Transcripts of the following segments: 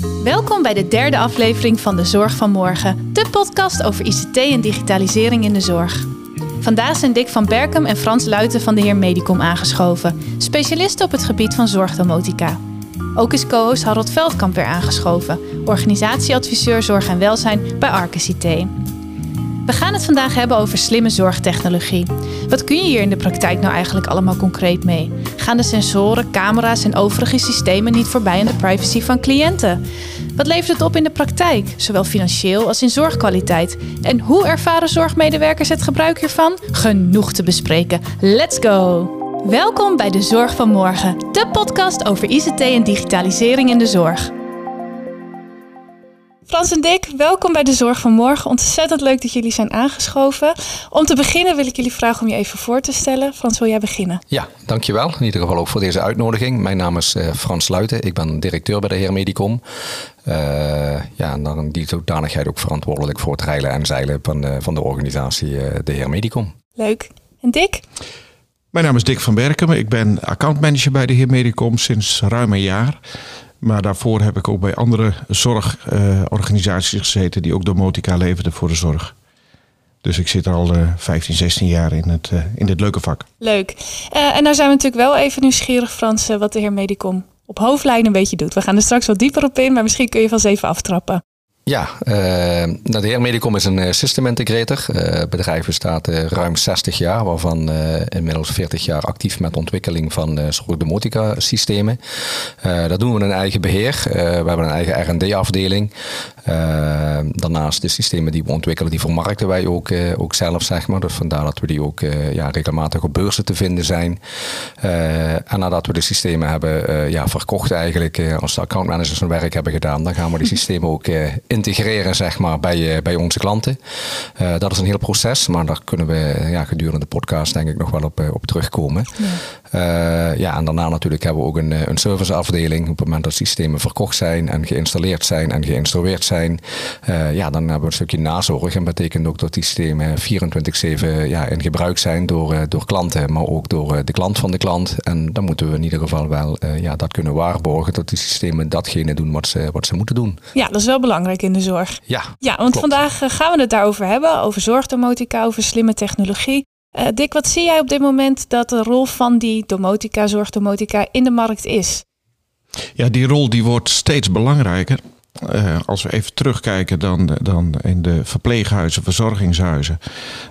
Welkom bij de derde aflevering van De Zorg van Morgen, de podcast over ICT en digitalisering in de zorg. Vandaag zijn Dick van Berkem en Frans Luiten van de Heer Medicom aangeschoven, specialisten op het gebied van zorgdomotica. Ook is co-host Harold Veldkamp weer aangeschoven, organisatieadviseur zorg en welzijn bij Arcus IT. We gaan het vandaag hebben over slimme zorgtechnologie. Wat kun je hier in de praktijk nou eigenlijk allemaal concreet mee? Gaan de sensoren, camera's en overige systemen niet voorbij aan de privacy van cliënten? Wat levert het op in de praktijk, zowel financieel als in zorgkwaliteit? En hoe ervaren zorgmedewerkers het gebruik hiervan? Genoeg te bespreken. Let's go! Welkom bij de Zorg van Morgen, de podcast over ICT en digitalisering in de zorg. Frans en Dick, welkom bij de Zorg van Morgen. Ontzettend leuk dat jullie zijn aangeschoven. Om te beginnen wil ik jullie vragen om je even voor te stellen. Frans, wil jij beginnen? Ja, dankjewel. In ieder geval ook voor deze uitnodiging. Mijn naam is uh, Frans Luiten. Ik ben directeur bij de Heer Medicom. Uh, ja, en dan in die zodanigheid ook verantwoordelijk voor het reilen en zeilen van, uh, van de organisatie de Heer Medicom. Leuk. En Dick? Mijn naam is Dick van Berkem. Ik ben accountmanager bij de Heer Medicom sinds ruim een jaar. Maar daarvoor heb ik ook bij andere zorgorganisaties gezeten die ook domotica leverden voor de zorg. Dus ik zit al uh, 15, 16 jaar in, het, uh, in dit leuke vak. Leuk. Uh, en nou zijn we natuurlijk wel even nieuwsgierig, Frans, wat de heer Medicom op hoofdlijnen een beetje doet. We gaan er straks wat dieper op in, maar misschien kun je vast even aftrappen. Ja, uh, de Heer Medicom is een uh, system integrator. Het bedrijf bestaat ruim 60 jaar, waarvan inmiddels 40 jaar actief met ontwikkeling van uh, zorgdomotica systemen. dat doen we in eigen beheer. we hebben een eigen R&D afdeling. daarnaast de systemen die we ontwikkelen, die vermarkten wij ook, ook zelf, zeg maar. Dus vandaar dat we die ook ja, regelmatig op beurzen te vinden zijn. en nadat we de systemen hebben ja, verkocht eigenlijk, als de accountmanagers hun werk hebben gedaan, dan gaan we die systemen ook integreren zeg maar, bij, bij onze klanten. Uh, dat is een heel proces, maar daar kunnen we ja, gedurende de podcast denk ik nog wel op, op terugkomen. Ja. Uh, ja, en daarna natuurlijk hebben we ook een, een serviceafdeling. Op het moment dat systemen verkocht zijn en geïnstalleerd zijn en geïnstrueerd zijn, uh, ja, dan hebben we een stukje nazorg. En dat betekent ook dat die systemen 24-7 ja, in gebruik zijn door, door klanten, maar ook door de klant van de klant. En dan moeten we in ieder geval wel ja, dat kunnen waarborgen dat die systemen datgene doen wat ze, wat ze moeten doen. Ja, dat is wel belangrijk in de zorg. Ja, ja want klopt. vandaag gaan we het daarover hebben, over zorgdomotica, over slimme technologie. Uh, Dick, wat zie jij op dit moment dat de rol van die domotica, zorgdomotica in de markt is? Ja, die rol die wordt steeds belangrijker. Uh, als we even terugkijken, dan, dan in de verpleeghuizen, verzorgingshuizen,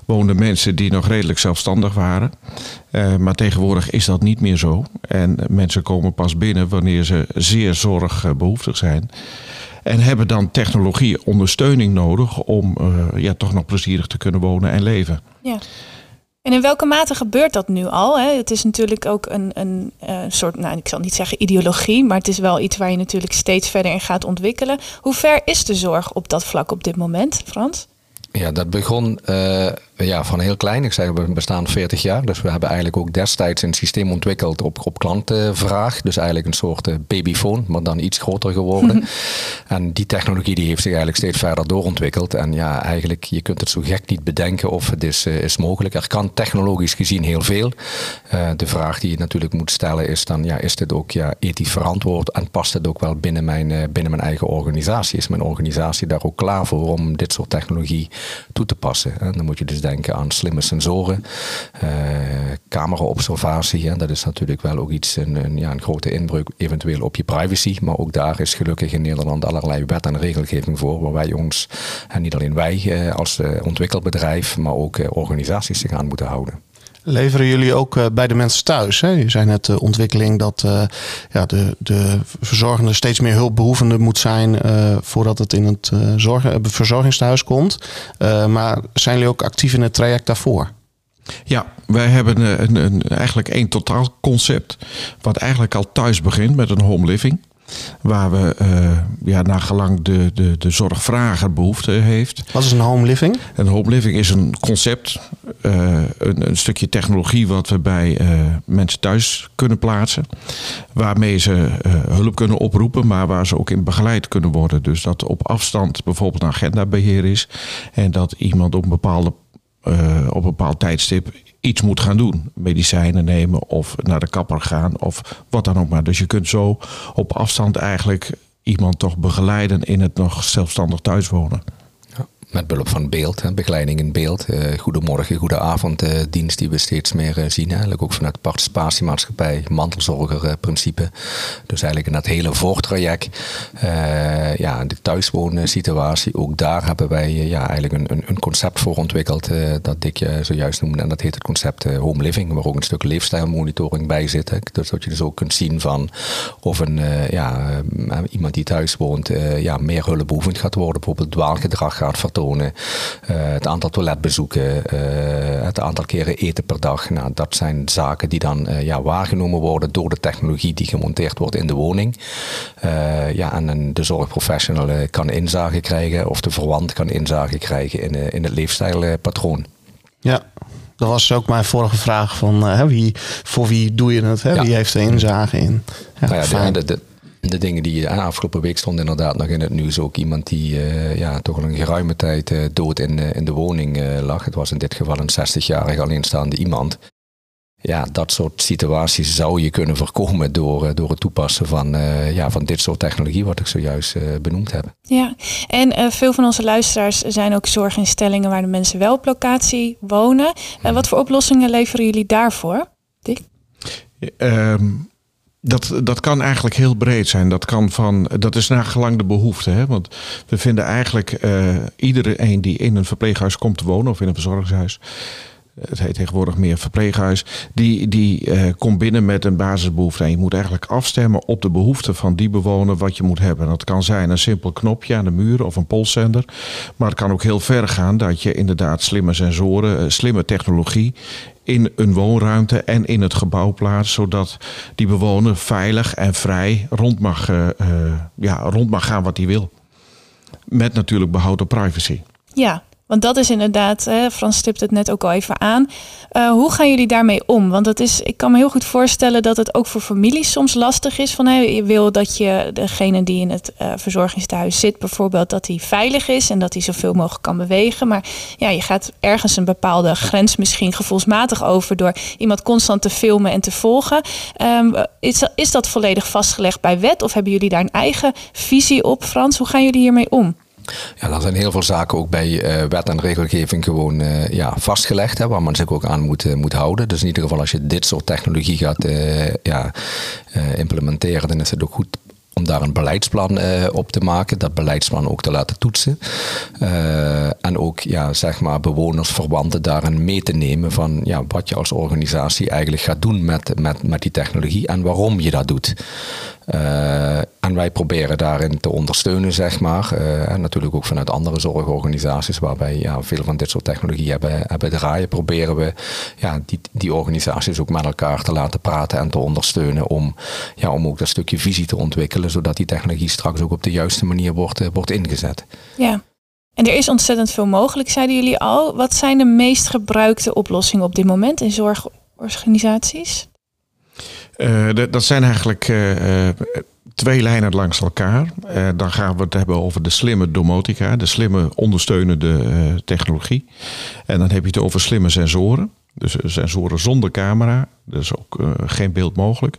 woonden mensen die nog redelijk zelfstandig waren. Uh, maar tegenwoordig is dat niet meer zo. En mensen komen pas binnen wanneer ze zeer zorgbehoeftig zijn. En hebben dan technologie ondersteuning nodig om uh, ja, toch nog plezierig te kunnen wonen en leven. Ja. En in welke mate gebeurt dat nu al? Hè? Het is natuurlijk ook een, een, een soort, nou ik zal niet zeggen ideologie, maar het is wel iets waar je natuurlijk steeds verder in gaat ontwikkelen. Hoe ver is de zorg op dat vlak op dit moment, Frans? Ja, dat begon uh, ja, van heel klein. Ik zeg, we bestaan 40 jaar. Dus we hebben eigenlijk ook destijds een systeem ontwikkeld op, op klantenvraag. Dus eigenlijk een soort babyfoon, maar dan iets groter geworden. en die technologie die heeft zich eigenlijk steeds verder doorontwikkeld. En ja, eigenlijk, je kunt het zo gek niet bedenken of het is, is mogelijk. Er kan technologisch gezien heel veel. Uh, de vraag die je natuurlijk moet stellen is dan, ja, is dit ook ja, ethisch verantwoord? En past het ook wel binnen mijn, uh, binnen mijn eigen organisatie? Is mijn organisatie daar ook klaar voor om dit soort technologie toe te passen? En dan moet je dus denken aan slimme sensoren, uh, cameraobservatie. Dat is natuurlijk wel ook iets, een, een, ja, een grote inbreuk eventueel op je privacy. Maar ook daar is gelukkig in Nederland allerlei wet en regelgeving voor. Waar wij ons, en niet alleen wij uh, als uh, ontwikkelbedrijf, maar ook organisaties zich aan moeten houden. Leveren jullie ook uh, bij de mensen thuis? Hè? Je zei net de ontwikkeling dat uh, ja, de, de verzorgende steeds meer hulpbehoevende moet zijn uh, voordat het in het zorgen, verzorgingstehuis komt. maar zijn jullie ook actief in het traject daarvoor? Ja, wij hebben een, een, eigenlijk één totaal concept. Wat eigenlijk al thuis begint met een home living. Waar we, uh, ja, naar gelang de, de, de zorgvrager behoefte heeft. Wat is een home living? Een home living is een concept, uh, een, een, stukje technologie wat we bij uh, mensen thuis kunnen plaatsen. Waarmee ze hulp kunnen oproepen, maar waar ze ook in begeleid kunnen worden. Dus dat op afstand bijvoorbeeld een agendabeheer is. En dat iemand op een bepaalde uh, op een bepaald tijdstip iets moet gaan doen. Medicijnen nemen of naar de kapper gaan of wat dan ook maar. Dus je kunt zo op afstand eigenlijk iemand toch begeleiden in het nog zelfstandig thuiswonen met behulp van beeld, begeleiding in beeld. Uh, goedemorgen, goedenavond uh, dienst die we steeds meer uh, zien. Eigenlijk ook vanuit de participatiemaatschappij, mantelzorgerprincipe. dus eigenlijk in dat hele voortraject. ja, de thuiswoonsituatie, ook daar hebben wij ja, eigenlijk een, een, concept voor ontwikkeld. dat je zojuist noemde. En dat heet het concept home living, waar ook een stuk leefstijlmonitoring bij zit. Hè. Dus dat je dus ook kunt zien van of een, ja, iemand die thuis woont ja, meer hulpbehoevend gaat worden. Bijvoorbeeld dwaalgedrag gaat vertonen uh, het aantal toiletbezoeken, uh, het aantal keren eten per dag. Nou, dat zijn zaken die dan uh, ja, waargenomen worden door de technologie die gemonteerd wordt in de woning. ja, en de zorgprofessional kan inzage krijgen of de verwant kan inzage krijgen in, in het leefstijlpatroon. Ja, dat was ook mijn vorige vraag van wie, voor wie doe je het? Hè? Ja. Wie heeft er inzage in? Ja, nou ja, de, de, de dingen die uh, afgelopen week stond inderdaad nog in het nieuws. Ook iemand die uh, ja, toch al een geruime tijd uh, dood in, in de woning lag. Het was in dit geval een 60-jarig alleenstaande iemand. Ja, dat soort situaties zou je kunnen voorkomen door, door het toepassen van, ja, van dit soort technologie, wat ik zojuist benoemd heb. Ja, en veel van onze luisteraars zijn ook zorginstellingen waar de mensen wel op locatie wonen. wat voor oplossingen leveren jullie daarvoor, Dick? Um dat, dat kan eigenlijk heel breed zijn. Dat, kan van, dat is naar gelang de behoefte. Hè? Want we vinden eigenlijk uh, iedereen die in een verpleeghuis komt te wonen of in een verzorgingshuis. Het heet tegenwoordig meer verpleeghuis. Die, die uh, komt binnen met een basisbehoefte. En je moet eigenlijk afstemmen op de behoeften van die bewoner wat je moet hebben. Dat kan zijn een simpel knopje aan de muur of een polszender. Maar het kan ook heel ver gaan dat je inderdaad slimme sensoren, uh, slimme technologie in een woonruimte en in het gebouw plaatst, zodat die bewoner veilig en vrij rond mag, uh, ja, rond mag gaan wat hij wil. Met natuurlijk behouden privacy. Ja, want dat is inderdaad, hè, Frans stipt het net ook al even aan. Uh, hoe gaan jullie daarmee om? Want dat is, ik kan me heel goed voorstellen dat het ook voor families soms lastig is. Van, hè, je wil dat je degene die in het uh, verzorgingstehuis zit, bijvoorbeeld, dat hij veilig is en dat hij zoveel mogelijk kan bewegen. Maar ja, je gaat ergens een bepaalde grens misschien gevoelsmatig over door iemand constant te filmen en te volgen. Um, is, is dat volledig vastgelegd bij wet of hebben jullie daar een eigen visie op, Frans? Hoe gaan jullie hiermee om? Ja, er zijn heel veel zaken ook bij uh, wet en regelgeving gewoon uh, ja, vastgelegd, hè, waar men zich ook aan moet, uh, moet houden. Dus in ieder geval als je dit soort technologie gaat ja, implementeren, dan is het ook goed om daar een beleidsplan op te maken, dat beleidsplan ook te laten toetsen. En ook ja, zeg maar bewoners, verwanten daarin mee te nemen van ja, wat je als organisatie eigenlijk gaat doen met, met, met die technologie en waarom je dat doet. Uh, en wij proberen daarin te ondersteunen, zeg maar. en natuurlijk ook vanuit andere zorgorganisaties, waarbij ja, veel van dit soort technologie hebben, hebben draaien, proberen we ja, die, die organisaties ook met elkaar te laten praten en te ondersteunen om, ja, om ook dat stukje visie te ontwikkelen zodat die technologie straks ook op de juiste manier wordt, uh, wordt ingezet. Ja. En er is ontzettend veel mogelijk, zeiden jullie al. Wat zijn de meest gebruikte oplossingen op dit moment in zorgorganisaties? Uh, dat zijn eigenlijk uh, twee lijnen langs elkaar. dan gaan we het hebben over de slimme domotica, de slimme ondersteunende technologie. En dan heb je het over slimme sensoren. Dus sensoren zonder camera, dus ook geen beeld mogelijk.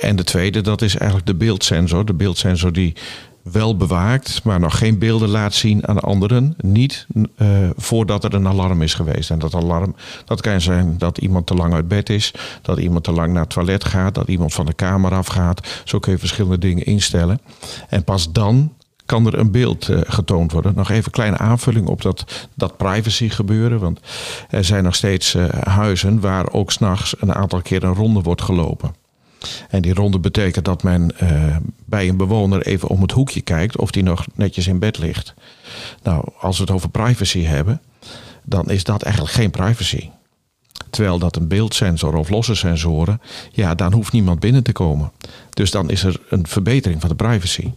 En de tweede, dat is eigenlijk de beeldsensor. De beeldsensor die wel bewaakt, maar nog geen beelden laat zien aan anderen. Niet uh, voordat er een alarm is geweest. En dat alarm, dat kan zijn dat iemand te lang uit bed is, dat iemand te lang naar het toilet gaat, dat iemand van de kamer afgaat. Zo kun je verschillende dingen instellen. En pas dan kan er een beeld uh, getoond worden. Nog even kleine aanvulling op dat, dat privacy gebeuren. Want er zijn nog steeds uh, huizen waar ook s'nachts een aantal keer een ronde wordt gelopen. En die ronde betekent dat men uh, bij een bewoner even om het hoekje kijkt of die nog netjes in bed ligt. Nou, als we het over privacy hebben, dan is dat eigenlijk geen privacy. Terwijl dat een beeldsensor of losse sensoren, ja, dan hoeft niemand binnen te komen. Dus dan is er een verbetering van de privacy.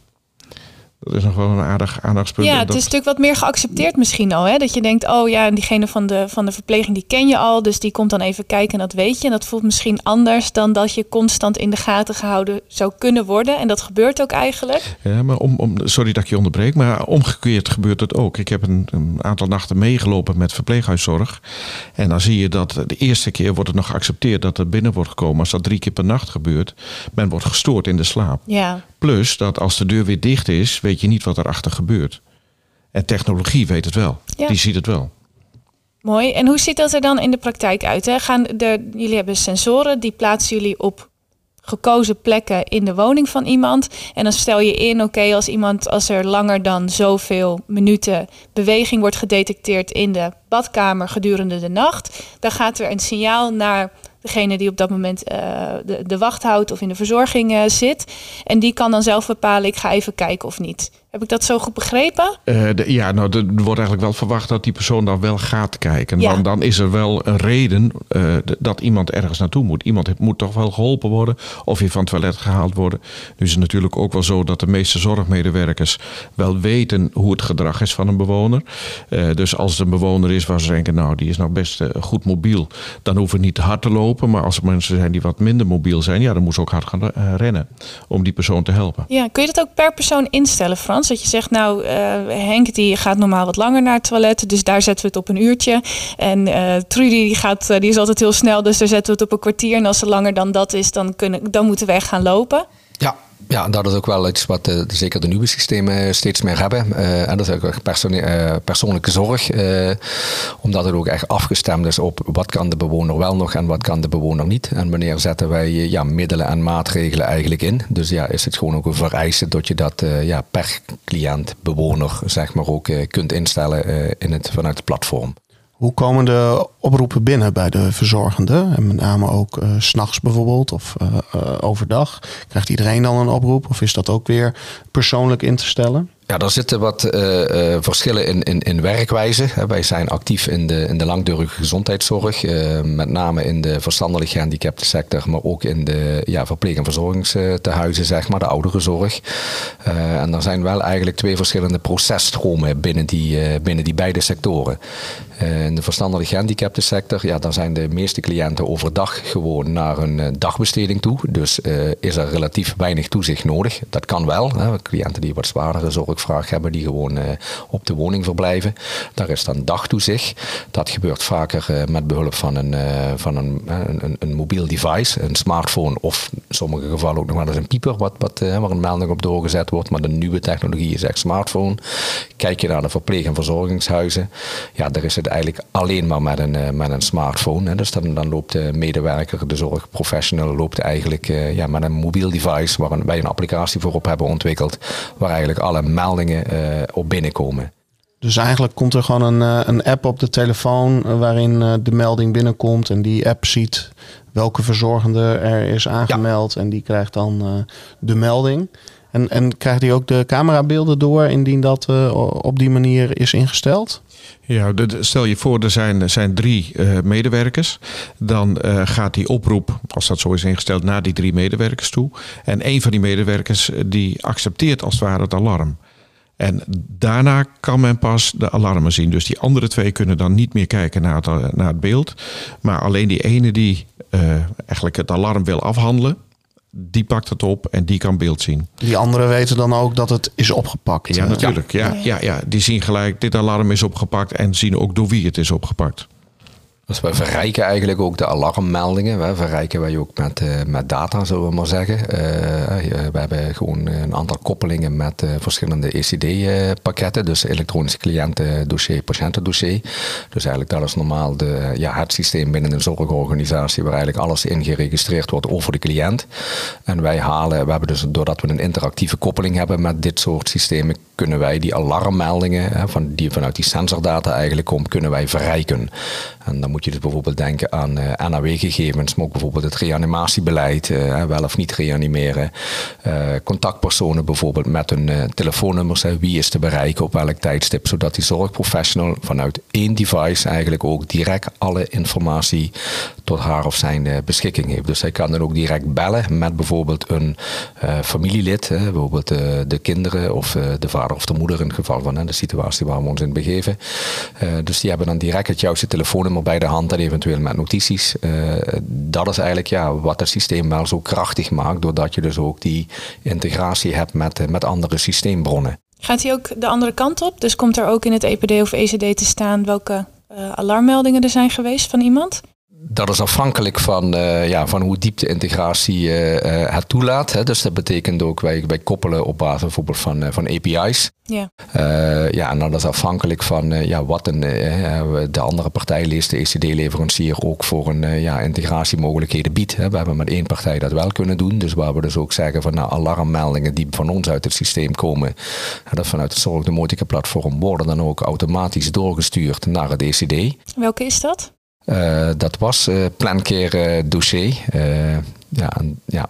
Dat is nog wel een aardig aandachtspunt. Ja, het is natuurlijk wat meer geaccepteerd misschien al. Hè? Dat je denkt, oh ja, diegene van de, van de verpleging die ken je al. Dus die komt dan even kijken en dat weet je. En dat voelt misschien anders dan dat je constant in de gaten gehouden zou kunnen worden. En dat gebeurt ook eigenlijk. Ja, maar om, om, sorry dat ik je onderbreek, maar omgekeerd gebeurt het ook. Ik heb een, een aantal nachten meegelopen met verpleeghuiszorg. En dan zie je dat de eerste keer wordt het nog geaccepteerd dat er binnen wordt gekomen. Als dat drie keer per nacht gebeurt, men wordt gestoord in de slaap. Ja. Plus dat als de deur weer dicht is, weet je niet wat erachter gebeurt. En technologie weet het wel. Ja. Die ziet het wel. Mooi. En hoe ziet dat er dan in de praktijk uit? Hè? Gaan de, jullie hebben sensoren, die plaatsen jullie op gekozen plekken in de woning van iemand. En dan stel je in, oké, als iemand, als er langer dan zoveel minuten beweging wordt gedetecteerd in de badkamer gedurende de nacht, dan gaat er een signaal naar degene die op dat moment uh, de, wacht houdt of in de verzorging uh, zit. En die kan dan zelf bepalen, ik ga even kijken of niet. Heb ik dat zo goed begrepen? Uh, de, ja, nou, er wordt eigenlijk wel verwacht dat die persoon dan wel gaat kijken. Ja. Want dan is er wel een reden uh, dat iemand ergens naartoe moet. Iemand moet toch wel geholpen worden of weer van het toilet gehaald worden. Nu is het natuurlijk ook wel zo dat de meeste zorgmedewerkers wel weten hoe het gedrag is van een bewoner. Uh, dus als het een bewoner is waar ze denken, nou, die is nou best goed mobiel, dan hoeven we niet hard te lopen. Maar als er mensen zijn die wat minder mobiel zijn, ja, dan moeten ze ook hard gaan rennen om die persoon te helpen. Ja, kun je dat ook per persoon instellen, Frans? Dat je zegt, nou, uh, Henk die gaat normaal wat langer naar het toilet, dus daar zetten we het op een uurtje. En uh, Trudy die, gaat, uh, die is altijd heel snel, dus daar zetten we het op een kwartier. En als ze langer dan dat is, dan, kunnen, dan moeten we echt gaan lopen. Ja, dat is ook wel iets wat de, zeker de nieuwe systemen steeds meer hebben. Uh, en dat is ook uh, persoonlijke zorg, omdat het ook echt afgestemd is op wat kan de bewoner wel nog en wat kan de bewoner niet. En wanneer zetten wij ja, middelen en maatregelen eigenlijk in. Dus ja, is het gewoon ook een vereiste dat je dat ja, per cliënt, bewoner, zeg maar ook kunt instellen in het, vanuit het platform. Hoe komen de oproepen binnen bij de verzorgende? En met name ook uh, s'nachts bijvoorbeeld of uh, uh, overdag. Krijgt iedereen dan een oproep of is dat ook weer persoonlijk in te stellen? Ja, er zitten wat verschillen in, in, in werkwijze. Wij zijn actief in de, in de langdurige gezondheidszorg, met name in de verstandelijk gehandicapte sector, maar ook in de ja, verpleeg- en verzorgingstehuizen, zeg maar, de ouderenzorg. en er zijn wel eigenlijk twee verschillende processtromen binnen die, binnen die beide sectoren. In de verstandelijk gehandicapte sector, ja, dan zijn de meeste cliënten overdag gewoon naar een dagbesteding toe. Dus is er relatief weinig toezicht nodig. Dat kan wel. Hè. Cliënten die wat zwaardere zorg vraag hebben die gewoon op de woning verblijven. Daar is dan dagtoezicht. Dat gebeurt vaker met behulp van, een, van een, een, een, mobiel device, een smartphone of in sommige gevallen ook nog wel eens een pieper wat, wat, waar een melding op doorgezet wordt. Maar de nieuwe technologie is echt smartphone. Kijk je naar de verpleeg- en verzorgingshuizen, ja, daar is het eigenlijk alleen maar met een, met een smartphone. Hè. Dus dan, dan loopt de medewerker, de zorgprofessional, loopt eigenlijk ja, met een mobiel device waar wij een applicatie voor op hebben ontwikkeld, waar eigenlijk alle meldingen uh, op binnenkomen. Dus eigenlijk komt er gewoon een, een app op de telefoon waarin de melding binnenkomt en die app ziet welke verzorgende er is aangemeld ja. en die krijgt dan de melding. En, en krijgt die ook de camerabeelden door indien dat uh, op die manier is ingesteld? Ja, stel je voor, er zijn, zijn drie uh, medewerkers. Dan uh, gaat die oproep, als dat zo is ingesteld, naar die drie medewerkers toe. En een van die medewerkers die accepteert als het ware het alarm. En daarna kan men pas de alarmen zien. Dus die andere twee kunnen dan niet meer kijken naar het, naar het beeld. Maar alleen die ene die eigenlijk het alarm wil afhandelen, die pakt het op en die kan beeld zien. Die anderen weten dan ook dat het is opgepakt. Ja, natuurlijk. Ja, ja, ja. Die zien gelijk, dit alarm is opgepakt en zien ook door wie het is opgepakt. Dus wij verrijken eigenlijk ook de alarmmeldingen. We verrijken wij ook met, uh, met data, zullen we maar zeggen. Uh, we hebben gewoon een aantal koppelingen met verschillende ECD-pakketten. Dus elektronische cliëntendossier, patiëntendossier. Dus eigenlijk dat is normaal de, het systeem binnen een zorgorganisatie waar eigenlijk alles in geregistreerd wordt over de cliënt. En wij halen, we hebben dus doordat we een interactieve koppeling hebben met dit soort systemen, kunnen wij die alarmmeldingen, van, die vanuit die sensordata eigenlijk komt, kunnen wij verrijken. En dan moet je dus bijvoorbeeld denken aan uh, NAW-gegevens, maar ook bijvoorbeeld het reanimatiebeleid, uh, wel of niet reanimeren. Uh, contactpersonen bijvoorbeeld met hun telefoonnummers, wie is te bereiken op welk tijdstip, zodat die zorgprofessional vanuit één device eigenlijk ook direct alle informatie tot haar of zijn beschikking heeft. Dus hij kan dan ook direct bellen met bijvoorbeeld een familielid, bijvoorbeeld de kinderen of de vader of de moeder in het geval van de situatie waar we ons in begeven. dus die hebben dan direct het juiste telefoonnummer bij de hand en eventueel met notities. Uh, dat is eigenlijk ja, wat het systeem wel zo krachtig maakt, doordat je dus ook die integratie hebt met, met andere systeembronnen. Gaat hij ook de andere kant op? Dus komt er ook in het EPD of ECD te staan welke uh, alarmmeldingen er zijn geweest van iemand? Dat is afhankelijk van, uh, ja, van hoe diep de integratie uh, het toelaat. Hè. Dus dat betekent ook, wij, wij koppelen op basis bijvoorbeeld van, van API's. Ja. ja, en dat is afhankelijk van ja, wat een, de andere partij leest, de ECD-leverancier, ook voor een ja, integratiemogelijkheden biedt. Hè. We hebben met één partij dat wel kunnen doen. Dus waar we dus ook zeggen van nou, alarmmeldingen die van ons uit het systeem komen, dat vanuit het Zorg Domotica platform worden dan ook automatisch doorgestuurd naar het ECD. Welke is dat? Uh, dat was uh, Plancare dossier. Uh, ja, en, ja.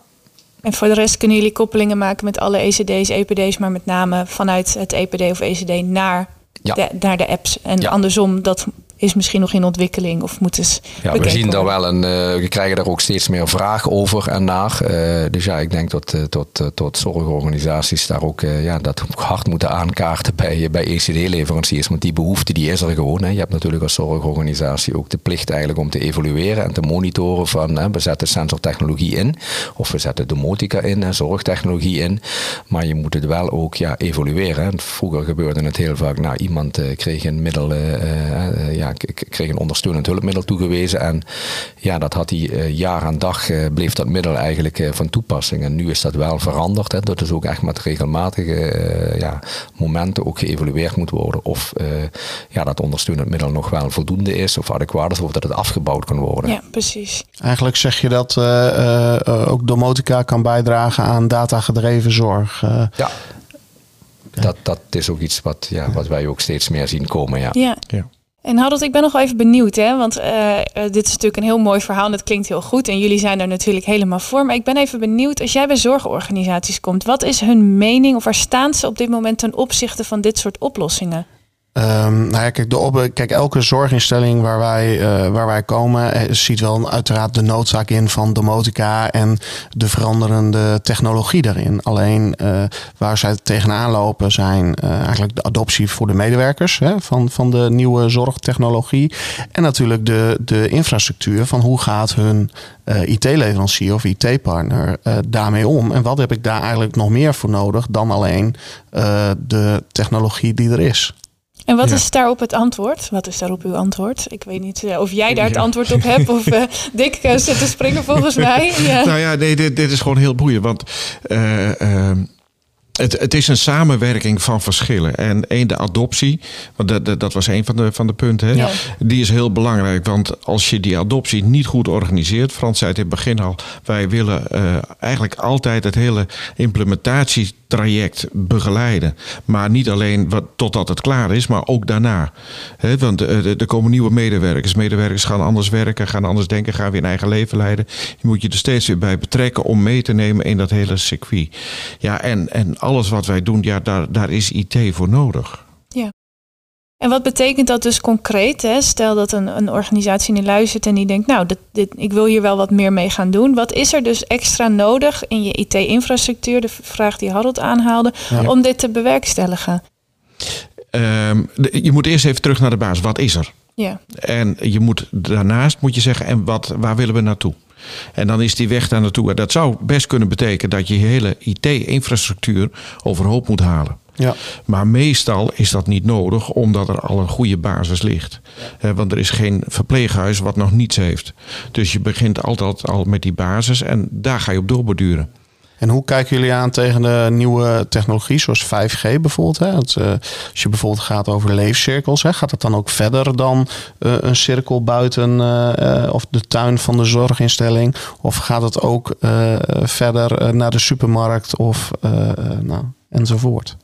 En voor de rest kunnen jullie koppelingen maken met alle ECD's, EPD's, maar met name vanuit het EPD of ECD naar, ja. de, naar de apps. En ja. andersom, dat is misschien nog in ontwikkeling of moet eens. Ja, we zien daar wel een. Uh, we krijgen daar ook steeds meer vraag over en naar. Uh, dus ja, ik denk dat uh, tot, tot zorgorganisaties daar ook ja, dat hard moeten aankaarten bij, bij ECD-leveranciers. Want die behoefte die is er gewoon. Hè. Je hebt natuurlijk als zorgorganisatie ook de plicht eigenlijk om te evalueren en te monitoren van hè, we zetten sensortechnologie in of we zetten domotica in en zorgtechnologie in. Maar je moet het wel ook ja, evalueren. Vroeger gebeurde het heel vaak, nou iemand kreeg een middel ja, ik kreeg een ondersteunend hulpmiddel toegewezen. En ja, dat had hij uh, jaar aan dag, uh, bleef dat middel eigenlijk uh, van toepassing. En nu is dat wel veranderd. Hè. Dat is ook echt met regelmatige ja, momenten ook geëvalueerd moet worden. Of ja, dat ondersteunend middel nog wel voldoende is of adequaat is. Of dat het afgebouwd kan worden. Ja, precies. Eigenlijk zeg je dat ook domotica kan bijdragen aan datagedreven zorg. ja. Dat, dat is ook iets wat, ja, wat wij ook steeds meer zien komen. Ja. ja. ja. En Harold, ik ben nog even benieuwd, hè? want uh, dit is natuurlijk een heel mooi verhaal en het klinkt heel goed. En jullie zijn er natuurlijk helemaal voor. Maar ik ben even benieuwd, als jij bij zorgorganisaties komt, wat is hun mening of waar staan ze op dit moment ten opzichte van dit soort oplossingen? Um, nou ja, kijk, de op, kijk, elke zorginstelling waar wij, uh, waar wij komen, eh, ziet wel uiteraard de noodzaak in van domotica en de veranderende technologie daarin. Alleen uh, waar zij tegenaan lopen zijn eigenlijk de adoptie voor de medewerkers hè, van, van de nieuwe zorgtechnologie. En natuurlijk de, de infrastructuur van hoe gaat hun IT-leverancier of IT-partner daarmee om. En wat heb ik daar eigenlijk nog meer voor nodig dan alleen de technologie die er is. En wat is daarop het antwoord? Wat is daarop uw antwoord? Ik weet niet uh, of jij daar het antwoord op hebt of uh, Dick uh, zit te springen volgens mij. Ja. Nou ja, nee, dit, dit is gewoon heel boeiend. Want ehm, het, het, is een samenwerking van verschillen. En één, de adoptie, want dat, dat was een van de, van de punten, hè? die is heel belangrijk. Want als je die adoptie niet goed organiseert, Frans zei het in het begin al, wij willen uh, eigenlijk altijd het hele implementatietraject begeleiden. Maar niet alleen wat, totdat het klaar is, maar ook daarna. He, want uh, er komen nieuwe medewerkers. Medewerkers gaan anders werken, gaan anders denken, gaan weer een eigen leven leiden. Je moet je er steeds weer bij betrekken om mee te nemen in dat hele circuit. Ja, en, en alles wat wij doen, ja, daar, daar is IT voor nodig. Ja. En wat betekent dat dus concreet? Hè? Stel dat een, een organisatie nu luistert en die denkt, nou, dit, dit, ik wil hier wel wat meer mee gaan doen. Wat is er dus extra nodig in je IT-infrastructuur, de vraag die Harold aanhaalde, om dit te bewerkstelligen? Um, je moet eerst even terug naar de basis. Wat is er? Ja. En je moet daarnaast moet je zeggen, en wat, waar willen we naartoe? En dan is die weg daar naartoe. Dat zou best kunnen betekenen dat je je hele IT-infrastructuur overhoop moet halen. Ja. Maar meestal is dat niet nodig, omdat er al een goede basis ligt. want er is geen verpleeghuis wat nog niets heeft. Dus je begint altijd al met die basis en daar ga je op doorborduren. En hoe kijken jullie aan tegen de nieuwe technologie, zoals 5G bijvoorbeeld? Hè? Uh, als je bijvoorbeeld gaat over leefcirkels, hè, gaat het dan ook verder dan uh, een cirkel buiten uh, of de tuin van de zorginstelling? Of gaat het ook verder naar de supermarkt of nou, enzovoort?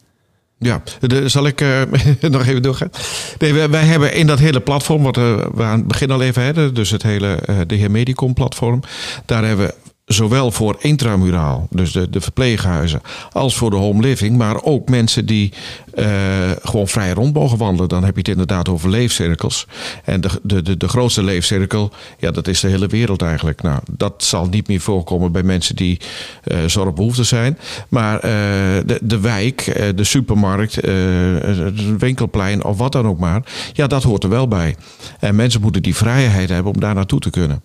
Ja, zal ik nog even doorgaan? Nee, wij, wij, hebben in dat hele platform, wat we aan het begin al even hadden, dus het hele de heer Medicom platform, daar hebben we zowel voor intramuraal, dus de, de verpleeghuizen, als voor de home living, maar ook mensen die uh, gewoon vrij rond mogen wandelen. Dan heb je het inderdaad over leefcirkels. En de, de, de, de grootste leefcirkel, ja, dat is de hele wereld eigenlijk. Nou, dat zal niet meer voorkomen bij mensen die uh, zorgbehoeftig zijn. Maar uh, de, de wijk, de supermarkt, het winkelplein of wat dan ook maar, ja, dat hoort er wel bij. En mensen moeten die vrijheid hebben om daar naartoe te kunnen.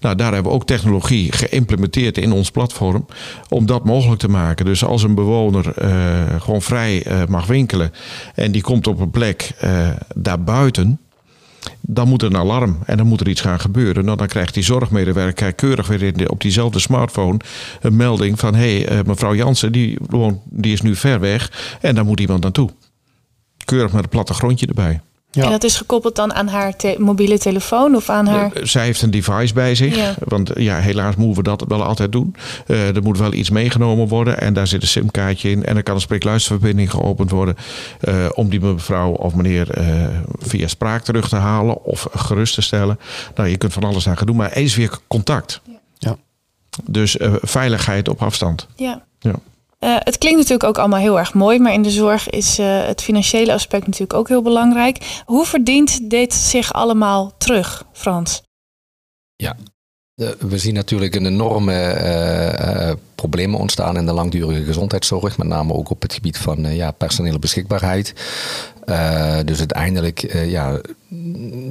Nou, daar hebben we ook technologie geïmplementeerd in ons platform om dat mogelijk te maken. Dus als een bewoner gewoon vrij mag winkelen en die komt op een plek uh, daarbuiten. dan moet er een alarm en dan moet er iets gaan gebeuren. Nou, dan krijgt die zorgmedewerker keurig weer in de, op diezelfde smartphone een melding van: hé, hey, mevrouw Jansen, die, die is nu ver weg en daar moet iemand naartoe. Keurig met een plattegrondje erbij. Ja. En dat is gekoppeld dan aan haar mobiele telefoon of aan haar. Uh, zij heeft een device bij zich. Want ja, helaas moeten we dat wel altijd doen. Uh, er moet wel iets meegenomen worden. En daar zit een simkaartje in. En dan kan een spreekluisterverbinding geopend worden. Uh, om die mevrouw of meneer via spraak terug te halen. Of gerust te stellen. Nou, je kunt van alles aan gaan doen. Maar eens weer contact. Ja. Dus veiligheid op afstand. Ja. ja. Uh, het klinkt natuurlijk ook allemaal heel erg mooi, maar in de zorg is uh, het financiële aspect natuurlijk ook heel belangrijk. Hoe verdient dit zich allemaal terug, Frans? Ja, we zien natuurlijk een enorme uh, problemen ontstaan in de langdurige gezondheidszorg, met name ook op het gebied van ja, personele beschikbaarheid. Dus uiteindelijk ja,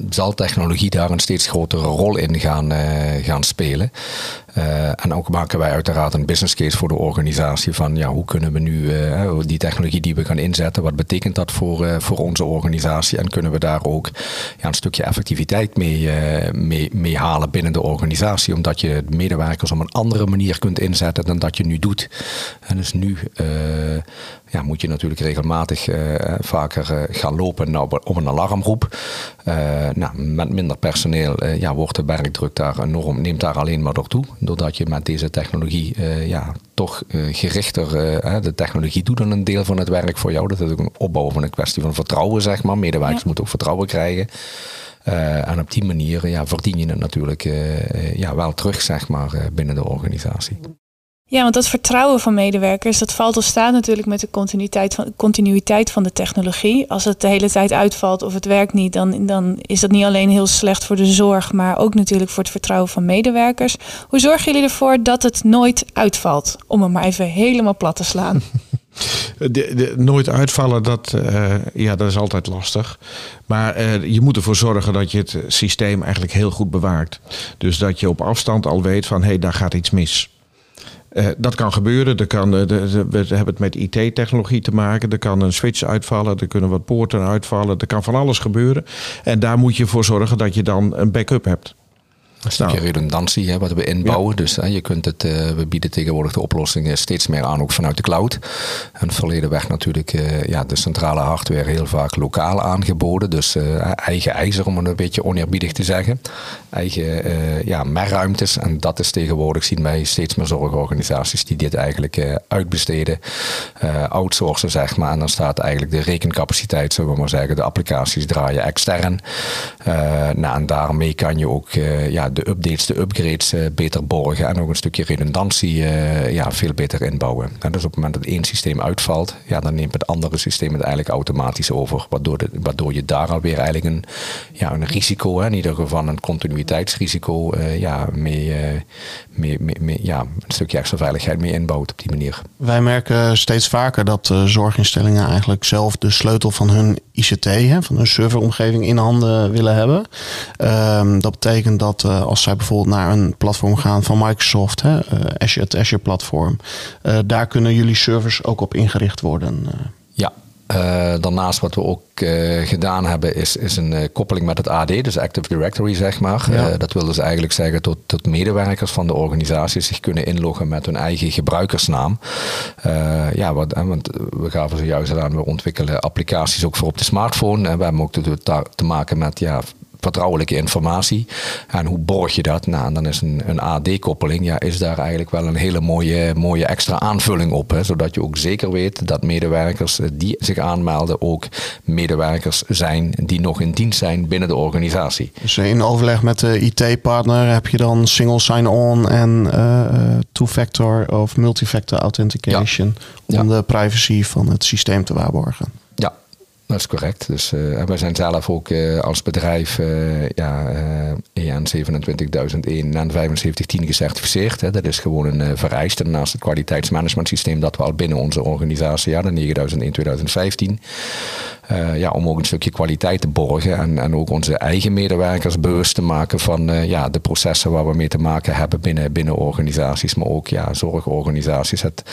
zal technologie daar een steeds grotere rol in gaan, gaan spelen. En ook maken wij uiteraard een business case voor de organisatie van ja, hoe kunnen we nu die technologie die we gaan inzetten, wat betekent dat voor, voor onze organisatie en kunnen we daar ook ja, een stukje effectiviteit mee, mee, mee halen binnen de organisatie, omdat je medewerkers op een andere manier kunt inzetten dan dat je nu doet. En dus nu ja, moet je natuurlijk regelmatig vaker gaan lopen op een alarmroep. nou, met minder personeel ja, wordt de werkdruk daar enorm, neemt daar alleen maar door toe doordat je met deze technologie ja, toch gerichter de technologie doet dan een deel van het werk voor jou. Dat is ook een opbouw van een kwestie van vertrouwen, zeg maar. Medewerkers moeten ook vertrouwen krijgen. en op die manier ja, verdien je het natuurlijk ja, wel terug, zeg maar, binnen de organisatie. Ja, want dat vertrouwen van medewerkers, dat valt of staat natuurlijk met de continuïteit van, continuïteit van de technologie. Als het de hele tijd uitvalt of het werkt niet, dan, dan is dat niet alleen heel slecht voor de zorg, maar ook natuurlijk voor het vertrouwen van medewerkers. Hoe zorgen jullie ervoor dat het nooit uitvalt? Om hem maar even helemaal plat te slaan. De, de, nooit uitvallen, dat, uh, ja, dat is altijd lastig. Maar uh, je moet ervoor zorgen dat je het systeem eigenlijk heel goed bewaart. Dus dat je op afstand al weet van hé, hey, daar gaat iets mis. Uh, dat kan gebeuren. Er kan, uh, de, we hebben het met IT-technologie te maken. Er kan een switch uitvallen. Er kunnen wat poorten uitvallen. Er kan van alles gebeuren. En daar moet je voor zorgen dat je dan een backup hebt. Een stukje redundantie hè, wat we inbouwen. Dus hè, je kunt het, uh, we bieden tegenwoordig de oplossingen steeds meer aan, ook vanuit de cloud. En verleden weg natuurlijk uh, ja, de centrale hardware heel vaak lokaal aangeboden. Dus uh, eigen ijzer, om het een beetje oneerbiedig te zeggen. Eigen ja, merruimtes. En dat is tegenwoordig, zien wij steeds meer zorgorganisaties die dit eigenlijk uitbesteden. outsourcen, zeg maar. En dan staat eigenlijk de rekencapaciteit, zullen we maar zeggen. De applicaties draaien extern. nou, en daarmee kan je ook ja, de updates, de upgrades uh, beter borgen en ook een stukje redundantie uh, ja, veel beter inbouwen. En dus op het moment dat één systeem uitvalt, ja, dan neemt het andere systeem het eigenlijk automatisch over. Waardoor, de, waardoor je daar alweer eigenlijk een, ja, een risico, in ieder geval een continuïteitsrisico, uh, ja, mee, mee, mee, mee, ja, een stukje extra veiligheid mee inbouwt op die manier. Wij merken steeds vaker dat zorginstellingen eigenlijk zelf de sleutel van hun ICT, hè, van hun serveromgeving in handen willen hebben. Um, dat betekent dat als zij bijvoorbeeld naar een platform gaan van Microsoft, hè, uh, Azure, het Azure platform, uh, daar kunnen jullie servers ook op ingericht worden. Ja, daarnaast wat we ook gedaan hebben is, is een koppeling met het AD, dus Active Directory zeg maar. Ja. dat wil dus eigenlijk zeggen dat, dat medewerkers van de organisatie zich kunnen inloggen met hun eigen gebruikersnaam. ja, wat, want we gaven zojuist aan, we ontwikkelen applicaties ook voor op de smartphone. En we hebben ook te, te maken met ja, vertrouwelijke informatie. En hoe borg je dat? Nou, dan is een, een AD-koppeling, ja, is daar eigenlijk wel een hele mooie, mooie extra aanvulling op. Hè, zodat je ook zeker weet dat medewerkers eh, die zich aanmelden ook medewerkers zijn die nog in dienst zijn binnen de organisatie. Dus in overleg met de IT-partner heb je dan single sign-on en uh, two-factor of multifactor authentication om de privacy van het systeem te waarborgen. Dat is correct. Dus uh, wij zijn zelf ook uh, als bedrijf uh, ja, EN 27001 en 7510 gecertificeerd. Hè. Dat is gewoon een vereiste naast het kwaliteitsmanagement systeem dat we al binnen onze organisatie hadden, 9001 2015. Ja, om ook een stukje kwaliteit te borgen en, en ook onze eigen medewerkers bewust te maken van ja, de processen waar we mee te maken hebben binnen, binnen organisaties, maar ook ja, zorgorganisaties. Het,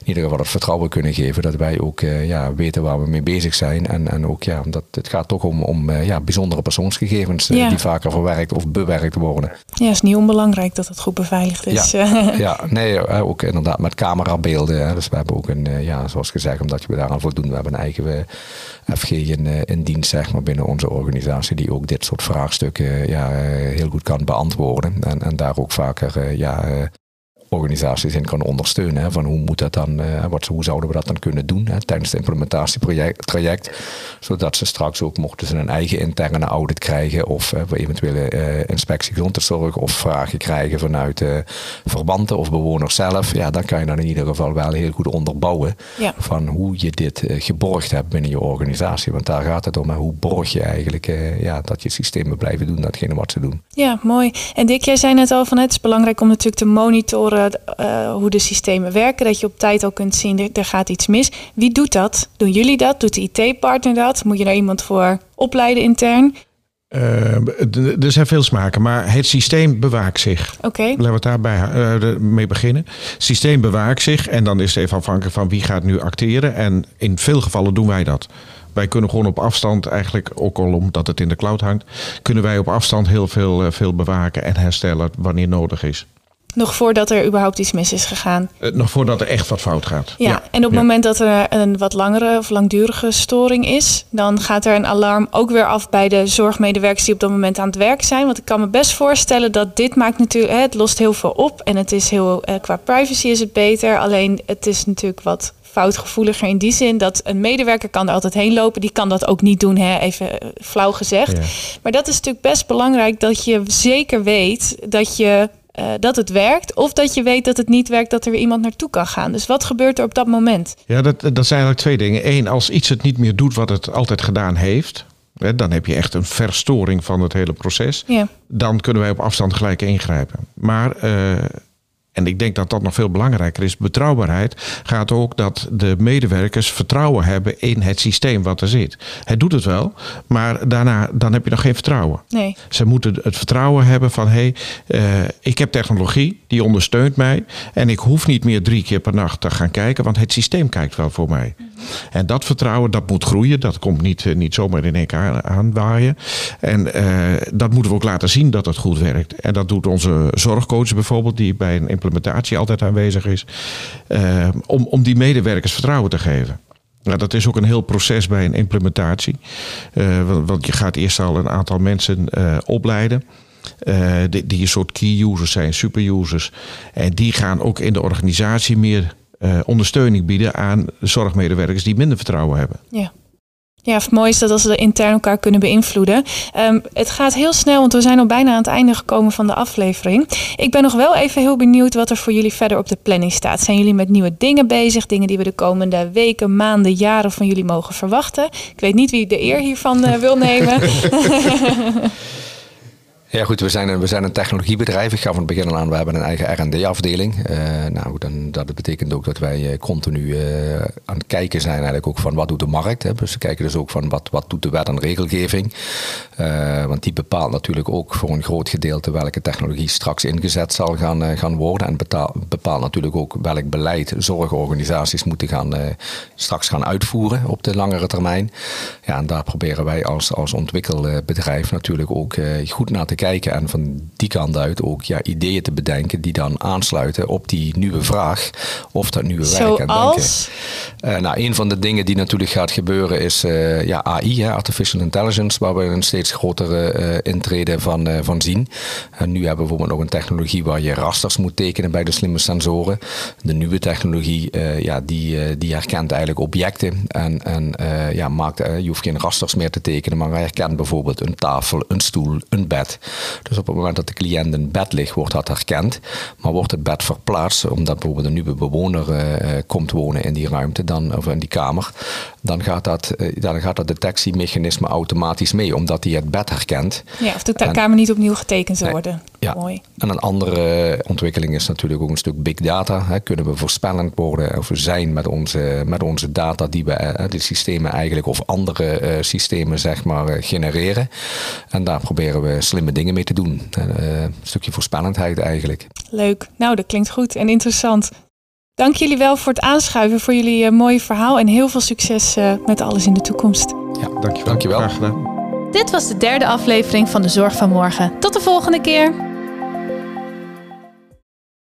in ieder geval het vertrouwen kunnen geven dat wij ook ja, weten waar we mee bezig zijn. En En, ook ja, omdat het gaat toch om, om ja, bijzondere persoonsgegevens die vaker verwerkt of bewerkt worden. Ja, is niet onbelangrijk dat het goed beveiligd is. Ja, ja nee, ook inderdaad met camerabeelden. Dus we hebben ook een, ja, zoals gezegd, omdat we daaraan voldoen, we hebben een eigen FG in, in dienst zeg maar, binnen onze organisatie die ook dit soort vraagstukken ja, heel goed kan beantwoorden. En, en daar ook vaker ja, organisaties in kan ondersteunen. Hè, van hoe moet dat dan, uh, wat, hoe zouden we dat dan kunnen doen hè, tijdens het implementatietraject. Zodat ze straks ook mochten ze een eigen interne audit krijgen of uh, eventuele uh, inspectie gezondheidszorg of vragen krijgen vanuit verbanden of bewoners zelf. Ja, dan kan je dan in ieder geval wel heel goed onderbouwen van hoe je dit geborgd hebt binnen je organisatie. Want daar gaat het om. Hè, hoe borg je eigenlijk ja, dat je systemen blijven doen datgene wat ze doen. Ja, mooi. En Dick, jij zei net al van het is belangrijk om natuurlijk te monitoren uh, hoe de systemen werken. Dat je op tijd al kunt zien, er, er gaat iets mis. Wie doet dat? Doen jullie dat? Doet de IT-partner dat? Moet je daar iemand voor opleiden intern? Uh, er zijn veel smaken, maar het systeem bewaakt zich. Oké. Okay. Laten we daarbij uh, mee beginnen. Het systeem bewaakt zich en dan is het even afhankelijk van wie gaat nu acteren. En in veel gevallen doen wij dat. Wij kunnen gewoon op afstand, eigenlijk ook al omdat het in de cloud hangt, kunnen wij op afstand heel veel, veel bewaken en herstellen wanneer nodig is. Nog voordat er überhaupt iets mis is gegaan. Uh, nog voordat er echt wat fout gaat. Ja, en op het moment dat er een wat langere of langdurige storing is, dan gaat er een alarm ook weer af bij de zorgmedewerkers die op dat moment aan het werk zijn. Want ik kan me best voorstellen dat dit maakt natuurlijk, het lost heel veel op en het is heel, eh, qua privacy is het beter. Alleen het is natuurlijk wat foutgevoeliger in die zin dat een medewerker kan er altijd heen lopen. Die kan dat ook niet doen, hè? even eh, flauw gezegd. Maar dat is natuurlijk best belangrijk dat je zeker weet dat je uh, dat het werkt. Of dat je weet dat het niet werkt, dat er weer iemand naartoe kan gaan. Dus wat gebeurt er op dat moment? Ja, dat, dat zijn eigenlijk twee dingen. Eén, als iets het niet meer doet wat het altijd gedaan heeft. Hè, dan heb je echt een verstoring van het hele proces. Ja. Dan kunnen wij op afstand gelijk ingrijpen. Maar uh, en ik denk dat dat nog veel belangrijker is. Betrouwbaarheid gaat ook dat de medewerkers vertrouwen hebben in het systeem wat er zit. Het doet het wel, maar daarna dan heb je nog geen vertrouwen. Nee. Ze moeten het vertrouwen hebben van hé, hey, uh, ik heb technologie, die ondersteunt mij. En ik hoef niet meer drie keer per nacht te gaan kijken, want het systeem kijkt wel voor mij. Mhm. En dat vertrouwen, dat moet groeien. Dat komt niet, eh, niet zomaar in één keer aanwaaien. En uh, dat moeten we ook laten zien dat het goed werkt. En dat doet onze zorgcoach bijvoorbeeld, die bij een implementatie altijd aanwezig is. Uh, om, om die medewerkers vertrouwen te geven. Nou, dat is ook een heel proces bij een implementatie. Uh, want, je gaat eerst al een aantal mensen uh, opleiden. Die, die een soort key users zijn, super users. En die gaan ook in de organisatie meer ondersteuning bieden aan zorgmedewerkers die minder vertrouwen hebben. Ja. Ja, het mooie is dat als ze intern elkaar kunnen beïnvloeden. Um, het gaat heel snel, want we zijn al bijna aan het einde gekomen van de aflevering. Ik ben nog wel even heel benieuwd wat er voor jullie verder op de planning staat. Zijn jullie met nieuwe dingen bezig? Dingen die we de komende weken, maanden, jaren van jullie mogen verwachten? Ik weet niet wie de eer hiervan uh, wil nemen. Ja goed, we zijn, een, we zijn een technologiebedrijf. Ik ga van het begin aan, we hebben een eigen R&D-afdeling. Uh, nou, dan, dat betekent ook dat wij eh, continu uh, aan het kijken zijn eigenlijk ook van wat doet de markt. Hè. Dus we kijken dus ook van wat, wat doet de wet en regelgeving. Uh, want die bepaalt natuurlijk ook voor een groot gedeelte welke technologie straks ingezet zal gaan, gaan worden. En bepaalt natuurlijk ook welk beleid zorgorganisaties moeten gaan, straks gaan uitvoeren op de langere termijn. Ja, en daar proberen wij als, als ontwikkelbedrijf natuurlijk ook goed naar te kijken kijken en van die kant uit ook ja, ideeën te bedenken die dan aansluiten op die nieuwe vraag of dat nieuwe werk. En denken. Uh, nou, een van de dingen die natuurlijk gaat gebeuren is uh, ja, AI, hè, artificial intelligence, waar we een steeds grotere uh, intrede van, van zien. En nu hebben we bijvoorbeeld nog een technologie waar je rasters moet tekenen bij de slimme sensoren. De nieuwe technologie, ja, die, die herkent eigenlijk objecten en, en ja, maakt, je hoeft geen rasters meer te tekenen, maar hij herkent bijvoorbeeld een tafel, een stoel, een bed. Dus op het moment dat de cliënt in bed ligt, wordt dat herkend. Maar wordt het bed verplaatst, omdat bijvoorbeeld een nieuwe bewoner uh, komt wonen in die ruimte, dan, of in die kamer, dan gaat dat, uh, dan gaat dat detectiemechanisme automatisch mee, omdat hij het bed herkent. Ja, of de en, kamer niet opnieuw getekend zou worden. Ja. Mooi. En een andere ontwikkeling is natuurlijk ook een stuk big data. Hè. Kunnen we voorspellend worden of we zijn met onze, met onze data die we, de systemen eigenlijk of andere uh, systemen zeg maar genereren. En daar proberen we slimme dingen mee te doen. Uh, een stukje voorspellendheid eigenlijk. Leuk. Nou, dat klinkt goed en interessant. Dank jullie wel voor het aanschuiven, voor jullie mooie verhaal en heel veel succes met alles in de toekomst. Ja, dankjewel. Dankjewel. Graag gedaan. Dit was de derde aflevering van de Zorg van Morgen. Tot de volgende keer.